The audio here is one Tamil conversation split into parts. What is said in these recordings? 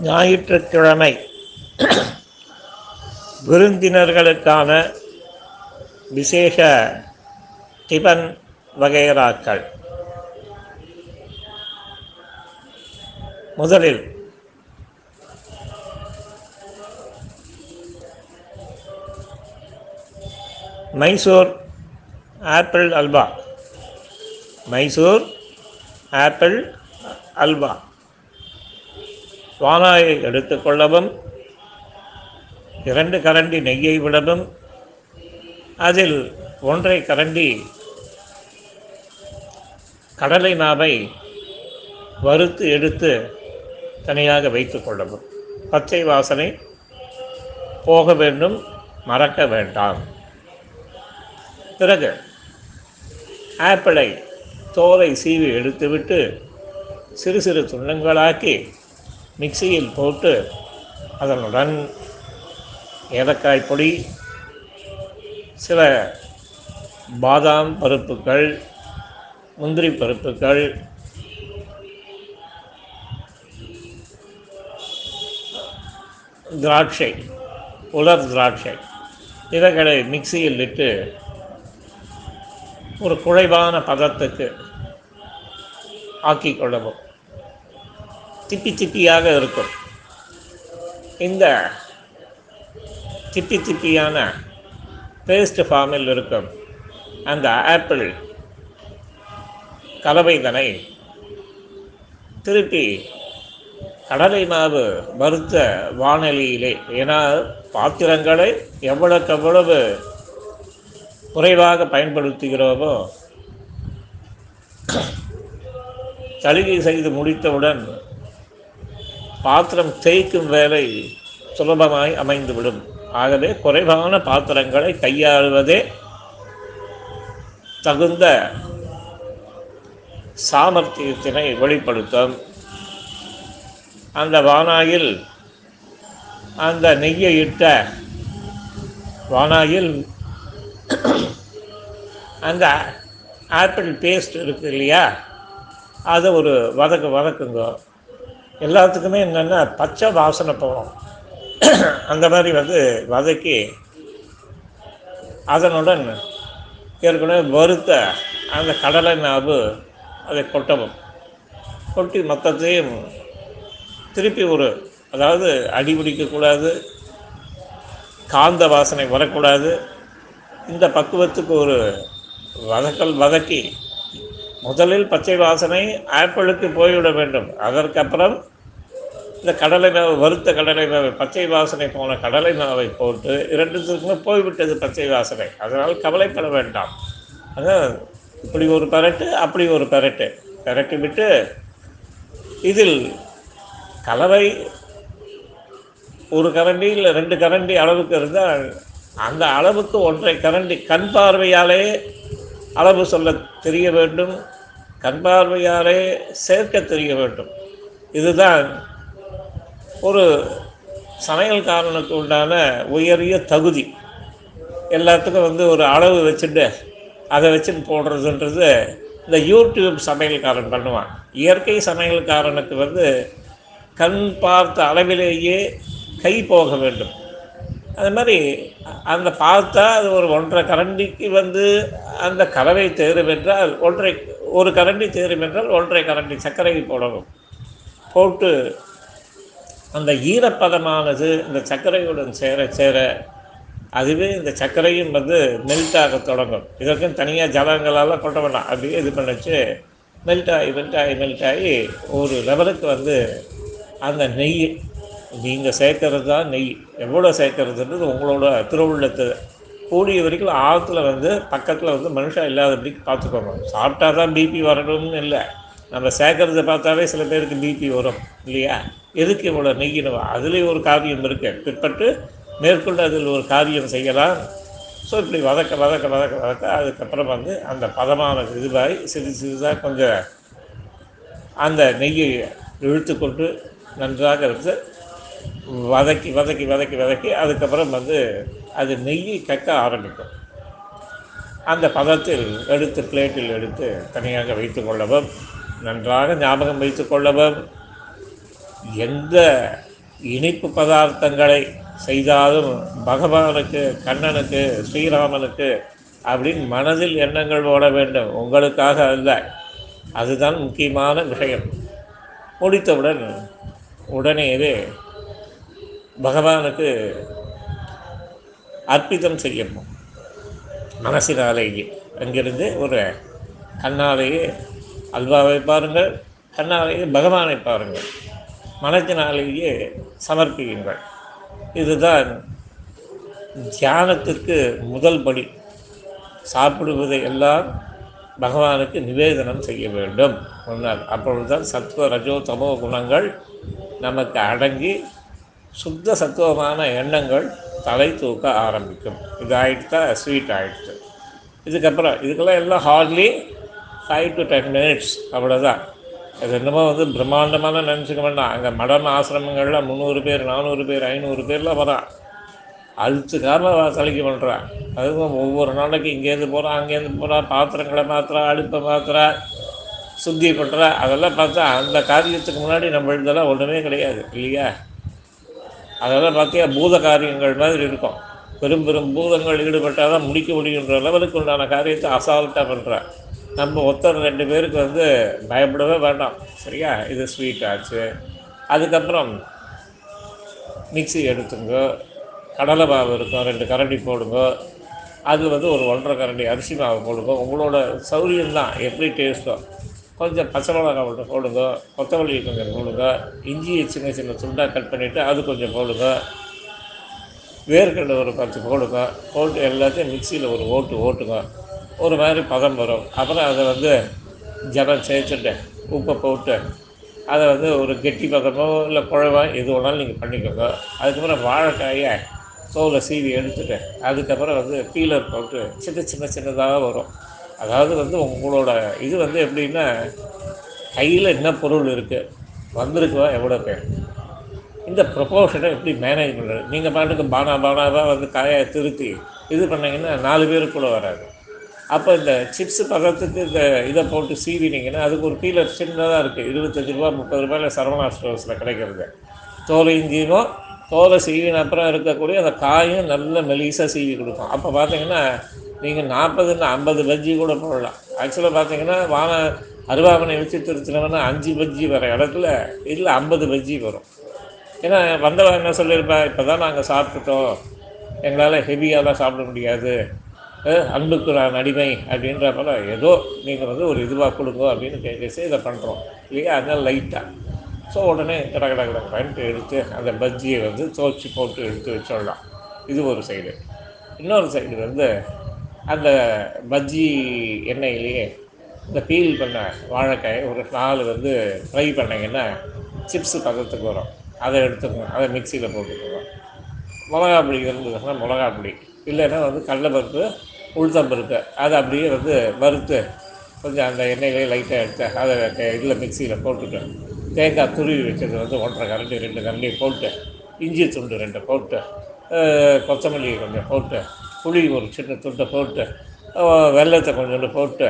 ஞாயிற்றுக்கிழமை. விருந்தினர்களுக்கான விசேஷ டிபன் வகைராக்கள் முதலில் மைசூர் ஆப்பிள் அல்வா. மைசூர் ஆப்பிள் அல்வா. வானாயை எடுத்துக்கொள்ளவும் இரண்டு கரண்டி நெய்யை விடவும் அதில் ஒன்றை கரண்டி கடலை மாவை வறுத்து எடுத்து தனியாக வைத்து கொள்ளவும். பச்சை வாசனை போக வேண்டும் மறக்க வேண்டாம். பிறகு ஆப்பிளை தோலை சீவி எடுத்துவிட்டு சிறு சிறு துண்டங்களாக்கி மிக்சியில் போட்டு அதனுடன் ஏலக்காய் பொடி சில பாதாம் பருப்புகள் முந்திரி பருப்புகள் திராட்சை உலர் திராட்சை இவைகளை மிக்சியில் இட்டு ஒரு குழைவான பதத்துக்கு ஆக்கிக் கொள்ளவும் திப்பி திப்பியாக இருக்கும். இந்த திப்பி திப்பியான பேஸ்ட் ஃபார்மில் இருக்கும் அந்த ஆப்பிள் கலவைதனை திருப்பி கடலை மாவு வறுத்த வானொலியிலே. ஏன்னா பாத்திரங்களை எவ்வளோக்கு எவ்வளவு குறைவாக பயன்படுத்துகிறோமோ சலுகை செய்து முடித்தவுடன் பாத்திரம் தேய்க்கும் வேலை சுலபமாய் அமைந்துவிடும். ஆகவே குறைவான பாத்திரங்களை கையாளுவதே தகுந்த சாமர்த்தியத்தினை வெளிப்படுத்தும். அந்த வானாயில் அந்த நெய்யை இட்ட வானாயில் அந்த ஆப்பிள் பேஸ்ட் இருக்கு இல்லையா? அதை ஒரு வதக்கு வதக்குங்க. எல்லாத்துக்குமே என்னென்னா பச்சை வாசனை போகும் அந்த மாதிரி வந்து வதக்கி அதனுடன் ஏற்கனவே வறுத்த அந்த கடலை நாவு அதை கொட்டவும். கொட்டி மொத்தத்தையும் திருப்பி ஒரு அதாவது அடி பிடிக்கக்கூடாது காந்த வாசனை வரக்கூடாது. இந்த பக்குவத்துக்கு ஒரு வதக்கல் வதக்கி முதலில் பச்சை வாசனை ஆப்பிளுக்கு போய்விட வேண்டும். அதற்கப்புறம் இந்த கடலை மாவு வறுத்த கடலை மாவு பச்சை வாசனை போன கடலை மாவை போட்டு இரண்டுத்துக்குமே போய்விட்டது பச்சை வாசனை. அதனால் கவலைப்பட வேண்டாம். அதான் இப்படி ஒரு பரட்டு அப்படி ஒரு பரட்டு. பரட்டி விட்டு இதில் கலவை ஒரு கரண்டி இல்லை ரெண்டு கரண்டி அளவுக்கு இருந்தால் அந்த அளவுக்கு ஒன்றை கரண்டி கண் பார்வையாலே அளவு சொல்ல தெரிய வேண்டும். கண் பார்வையாலே சேர்க்க தெரிய வேண்டும். இதுதான் ஒரு சமையல்காரனுக்கு உண்டான உயரிய தகுதி. எல்லாத்துக்கும் வந்து ஒரு அளவு வச்சுட்டு அதை வச்சுட்டு போடுறதுன்றது இந்த யூடியூப் சமையல்காரன் பண்ணுவான். இயற்கை சமையல்காரனுக்கு வந்து கண் பார்த்த அளவிலேயே கை போக வேண்டும். அது மாதிரி அந்த பார்த்தா அது ஒரு ஒன்றரை கரண்டிக்கு வந்து அந்த கலவை தேரும் என்றால் ஒன்றை ஒரு கரண்டி தேரும் என்றால் ஒன்றரை கரண்டி சர்க்கரை போடணும். போட்டு அந்த ஈரப்பதமானது இந்த சர்க்கரையுடன் சேர சேர அதுவே இந்த சர்க்கரையும் வந்து மெல்ட் ஆக தொடங்கும். இதற்கும் தனியாக ஜலங்களால் கொட்ட வேண்டாம் அப்படியே இது பண்ணிச்சு மெல்ட் ஆகி மெல்ட் ஆகி மெல்ட் ஆகி ஒரு லெவலுக்கு வந்து அந்த நெய் நீங்கள் சேர்க்கறது தான் நெய். எவ்வளோ சேர்க்கறதுன்றது உங்களோட திருவுள்ளத்து. கூடிய வரைக்கும் ஆற்றுல வந்து பக்கத்தில் வந்து மனுஷன் இல்லாதபடிக்கு பார்த்துக்கோங்க. சாப்பிட்டா தான் பிபி வரணும்னு இல்லை. நம்ம சேர்க்கறத பார்த்தாவே சில பேருக்கு பிபி வரும் இல்லையா? எதுக்கு இவ்வளோ நெய்யணும்? அதுலேயும் ஒரு காரியம் இருக்குது பிற்பட்டு மேற்கொண்டு அதில் ஒரு காரியம் செய்யலாம். ஸோ இப்படி வதக்க வதக்க வதக்க வதக்க அதுக்கப்புறம் வந்து அந்த பதமான இதுவாகி சிறு சிறிதாக கொஞ்சம் அந்த நெய்யை இழுத்துக்கொண்டு நன்றாக இருந்து வதக்கி வதக்கி வதக்கி வதக்கி அதுக்கப்புறம் வந்து அது நெய்யை கக்க ஆரம்பிக்கும். அந்த பதத்தில் எடுத்து பிளேட்டில் எடுத்து தனியாக வைத்து கொள்ளவும் நன்றாக ஞாபகம் வைத்து கொள்ளவும் எந்த இனிப்பு பதார்த்தங்களை செய்தாலும் பகவானுக்கு கண்ணனுக்கு ஸ்ரீராமனுக்கு அப்படின்னு மனதில் எண்ணங்கள் ஓட வேண்டும். உங்களுக்காக அல்ல. அதுதான் முக்கியமான விஷயம். முடித்தவுடன் உடனேவே பகவானுக்கு அர்ப்பிதம் செய்யணும். மனசினாலேயே. அங்கிருந்து ஒரு கண்ணாலேயே அல்வாவை பாருங்கள் கண்ணாலேயே பகவானை பாருங்கள். மனத்தினாலேயே சமர்ப்பியுங்கள். இதுதான் தியானத்திற்கு முதல் படி. சாப்பிடுவதை எல்லாம் பகவானுக்கு நிவேதனம் செய்ய வேண்டும். சொன்னார் அப்பொழுதுதான் சத்துவ ரஜோ தமோ குணங்கள் நமக்கு அடங்கி சுத்த சத்துவமான எண்ணங்கள் தலை தூக்க ஆரம்பிக்கும். இது ஆயிடுத்தா ஸ்வீட் ஆயிடுச்சு இதுக்கப்புறம் இதுக்கெல்லாம் எல்லாம் hardly five to ten minutes அவ்வளோதான் அது என்னமோ வந்து பிரம்மாண்டமான நினச்சிக்க வேண்டாம். அங்கே மடம் ஆசிரமங்களில் முந்நூறு பேர் நானூறு பேர் ஐநூறு பேர்லாம் வரான் அழுத்துக்காம தலைக்கு பண்ணுறான் அதுவும் ஒவ்வொரு நாளைக்கு இங்கேருந்து போகிறான் அங்கேருந்து போகிறா பாத்திரங்களை மாத்திரா அடுப்பை மாத்திரா சுத்தி பண்ணுறா அதெல்லாம் பார்த்தா அந்த காரியத்துக்கு முன்னாடி நம்ம இதெல்லாம் ஒன்றுமே கிடையாது இல்லையா? அதெல்லாம் பார்த்தியா பூத காரியங்கள் மாதிரி இருக்கும். பெரும் பெரும் பூதங்கள் ஈடுபட்டால் தான் முடிக்க முடியுன்ற லெவலுக்கு உண்டான காரியத்தை அசால்ட்டாக பண்ணுறேன் நம்ம ஒருத்தர் ரெண்டு பேருக்கு வந்து பயப்படவே வேண்டாம். சரியா? இது ஸ்வீட் ஆச்சு. அதுக்கப்புறம் மிக்ஸி எடுத்துங்க. கடலை மாவு இருக்கும். ரெண்டு கரண்டி போடுங்க. அது வந்து ஒரு ஒன்றரை கரண்டி அரிசி மாவு போடுங்க. உங்களோட சௌரியம் தான். எப்படி டேஸ்ட்டோ கொஞ்சம் பச்சை மிளகா மட்டும் போடுங்க. கொத்தமல்லி கொஞ்சம் போடுங்க. இஞ்சியை சின்ன சின்ன துண்டாக கட் பண்ணிவிட்டு அது கொஞ்சம் போடுங்க. வேர்க்கடலை ஒரு பத்து போடுங்க. போட்டு எல்லாத்தையும் மிக்சியில் ஒரு ஓட்டு ஓட்டுங்க. ஒரு மாதிரி பதம் வரும். அப்புறம் அதை வந்து ஜலம் சேர்த்துட்டு உப்பை போட்டு அதை வந்து ஒரு கெட்டி பதமோ இல்லை குழவா எது வேணாலும் நீங்கள் பண்ணிக்கோங்க. அதுக்கப்புறம் வாழைக்காயை தோலை சீவி எடுத்துட்டு அதுக்கப்புறம் வந்து பீலர் போட்டு சின்ன சின்ன சின்னதாக வரும். அதாவது வந்து உங்களோட இது வந்து எப்படின்னா கையில் என்ன பொருள் இருக்குது வந்திருக்கோ எவ்வளோ பேர்? இந்த ப்ரொபோஷனை எப்படி மேனேஜ் பண்ணுறது நீங்கள் பாட்டுக்கு பானா பானாவாக வந்து காயை திருத்தி இது பண்ணிங்கன்னா நாலு பேருக்குள்ளே வராது. அப்போ இந்த சிப்ஸ் பதத்துக்கு இந்த இதை போட்டு சீவினீங்கன்னா அதுக்கு ஒரு பீலர் சின்னதாக இருக்குது இருபத்தஞ்சி ரூபா முப்பது ரூபாயில் சரவணா ஸ்டோர்ஸில் கிடைக்கிறது. தோலை இஞ்சியும் தோலை சீவின அப்புறம் இருக்கக்கூடிய அந்த காயும் நல்ல மெலிசாக சீவி கொடுக்கும். அப்போ பார்த்தீங்கன்னா நீங்கள் நாற்பதுன்னு ஐம்பது பஜ்ஜி கூட போடலாம். ஆக்சுவலாக பார்த்தீங்கன்னா வான அருவாமனை வச்சு திருத்தினவனா அஞ்சு பஜ்ஜி வர இடத்துல இதில் ஐம்பது பஜ்ஜி வரும். ஏன்னா வந்தவன் என்ன சொல்லியிருப்பா இப்போ தான் நாங்கள் சாப்பிட்டுட்டோம். எங்களால் ஹெவியாலாம் சாப்பிட முடியாது. அன்புக்கு நான் அடிமை அப்படின்ற போல ஏதோ நீங்கள் வந்து ஒரு இதுவாக கொடுங்க அப்படின்னு கேட்கச்சு இதை பண்ணுறோம் இல்லையா? அதனால் லைட்டாக ஸோ உடனே கட கட எடுத்து அந்த பஜ்ஜியை வந்து துவச்சி போட்டு எடுத்து வச்சிடலாம். இது ஒரு சைடு. இன்னொரு சைடு வந்து அந்த பஜ்ஜி எண்ணெயிலேயே இந்த பீல் பண்ண வாழைக்காயை ஒரு நாலு வந்து ஃப்ரை பண்ணிங்கன்னா சிப்ஸு பதத்துக்கு வரும். அதை எடுத்துக்கணும் அதை மிக்சியில் போட்டுக்கணும் மிளகா பொடி இருந்ததுன்னா மிளகா பொடி. இல்லைன்னா வந்து கடலைப்பருப்பு உளுத்தம்பருப்பு அதை அப்படியே வந்து வறுத்து கொஞ்சம் அந்த எண்ணெயிலே லைட்டாக எடுத்து அதை இதில் மிக்சியில் போட்டுட்டு தேங்காய் துருவி வச்சது வந்து ஒன்றரை கரண்டி ரெண்டு கரண்டி போட்டு இஞ்சி துண்டு ரெண்டு போட்டு கொத்தமல்லி கொஞ்சம் போட்டு புளி ஒரு சின்ன துண்டை போட்டு வெள்ளத்தை கொஞ்சோண்டு போட்டு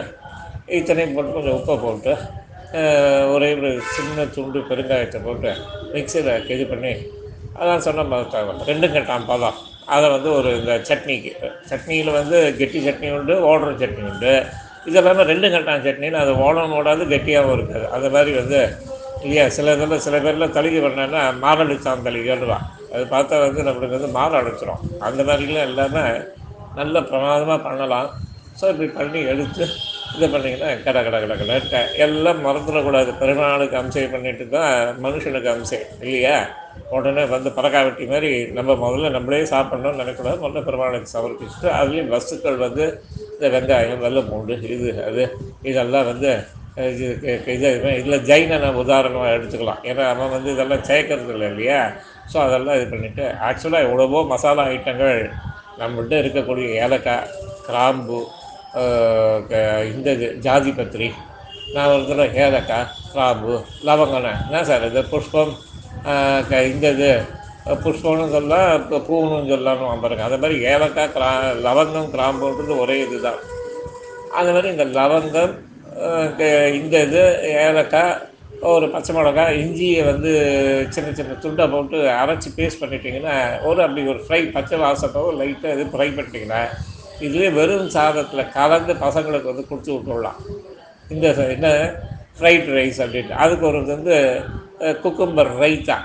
இத்தனையும் போட்டு கொஞ்சம் உப்பை போட்டு ஒரே ஒரு சின்ன துண்டு பெருங்காயத்தை போட்டு மிக்சியில் இது பண்ணி அதான் சொன்ன மாதிரி ரெண்டும் கட்டாம் பதம் அதை வந்து ஒரு இந்த சட்னிக்கு சட்னியில் வந்து கெட்டி சட்னி உண்டு ஓடுற சட்னி உண்டு. இது எல்லாமே ரெண்டு கட்டான சட்னின்னு அது ஓடணும் ஓடாது கெட்டியாகவும் இருக்காது. அந்த மாதிரி வந்து இல்லையா சில இதில் சில பேரில் தளிகை பண்ணான்னா மாரடிச்சான் தளிகைன்னுவான் அது பார்த்தா வந்து நம்மளுக்கு வந்து மாற அடைச்சிரும் அந்த மாதிரிலாம் எல்லாமே நல்ல பிரமாதமாக பண்ணலாம். ஸோ இப்படி பண்ணி எடுத்து இது பண்ணிங்கன்னா கட கட கட கட எல்லாம் மறந்துடக்கூடாது. பெருமாளுக்கு அம்சை பண்ணிட்டு தான் மனுஷனுக்கு அம்சை இல்லையா? உடனே வந்து பறக்கா வெட்டி மாதிரி நம்ம முதல்ல நம்மளே சாப்பிட்ணும்னு நினைக்கூடாது. முதல்ல பெருமாளுக்கு சமர்ப்பிச்சுட்டு அதுலேயும் வஸ்துக்கள் வந்து இந்த வெங்காயம் வெள்ளை பூண்டு இது அது இதெல்லாம் வந்து இது க- இதில் ஜெயினை நம்ம உதாரணமாக எடுத்துக்கலாம். ஏன்னா அவன் வந்து இதெல்லாம் சேர்க்கறது இல்லை இல்லையா? ஸோ அதெல்லாம் இது பண்ணிவிட்டு ஆக்சுவலாக எவ்வளவோ மசாலா ஐட்டங்கள் நம்மகிட்ட இருக்கக்கூடிய ஏலக்காய் கிராம்பு க- இந்த இது ஜாதி பத்திரி நான் ஒரு தடவை ஏலக்காய் கிராம்பு லவங்கனை என்ன சார் இது? புஷ்பம் இந்த இது புஷ்பம்னு சொல்லலாம் இப்போ பூன்னு சொல்லலாம்னு பாருங்க. அதே மாதிரி ஏலக்காய் கிரா லவங்கம் கிராம்புன்றது ஒரே இது தான் அது மாதிரி இந்த லவங்கம் இந்த இது ஏலக்காய் ஒரு பச்சை மிளகாய் இஞ்சியை வந்து சின்ன சின்ன துண்டை போட்டு அரைச்சி பேஸ்ட் பண்ணிட்டீங்கன்னா ஒரு அப்படி ஒரு ஃப்ரை பச்சை வாசத்தோ லைட்டாக இது ஃப்ரை பண்ணிட்டீங்கன்னா இதுவே வெறும் சாதத்தில் கலந்து பசங்களுக்கு வந்து கொடுத்து விட்டுடலாம் இந்த என்ன? ஃப்ரைட் ரைஸ் அப்படின்ட்டு. அதுக்கு ஒரு வந்து குக்கும்பர் ரைத்தா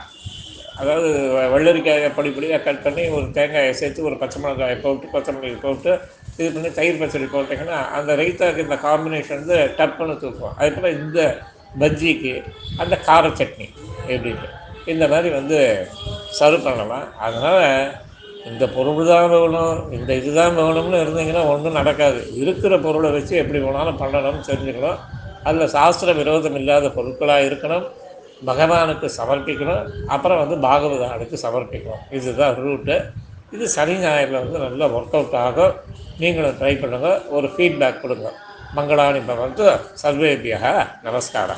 அதாவது வெ- வெள்ளரிக்காயை பொடி பொடியாக கட் பண்ணி ஒரு தேங்காயை சேர்த்து ஒரு பச்சை மிளகாயை போட்டு கொத்தமல்லி போட்டு இது பண்ணி தயிர் பச்சடி போட்டிங்கன்னா அந்த ரைத்தாவுக்கு இந்த காம்பினேஷன் வந்து டப்புன்னு தூக்கும். அதுக்கப்புறம் இந்த பஜ்ஜிக்கு அந்த கார சட்னி எப்படின்னு. இந்த மாதிரி வந்து சர்வ் பண்ணலாம். அதனால் இந்த பொருள் தான் வேணும் இந்த இதுதான் வேணும்னு இருந்தீங்கன்னா ஒன்றும் நடக்காது. இருக்கிற பொருளை வச்சு எப்படி வேணாலும் பண்ணணும்னு தெரிஞ்சுக்கணும். அதில் சாஸ்திர விரோதம் இல்லாத பொருட்களாக இருக்கணும். பகவானுக்கு சமர்ப்பிக்கணும். அப்புறம் வந்து பாகவதானுக்கு சமர்ப்பிக்கணும். இதுதான் ரூட்டு இது சனி ஞாயிறில் வந்து நல்லா ஒர்க் அவுட் ஆகும். நீங்களும் ட்ரை பண்ணுங்கள் ஒரு ஃபீட்பேக் கொடுங்க. மங்களானி பவந்து சர்வேபியா நமஸ்காரா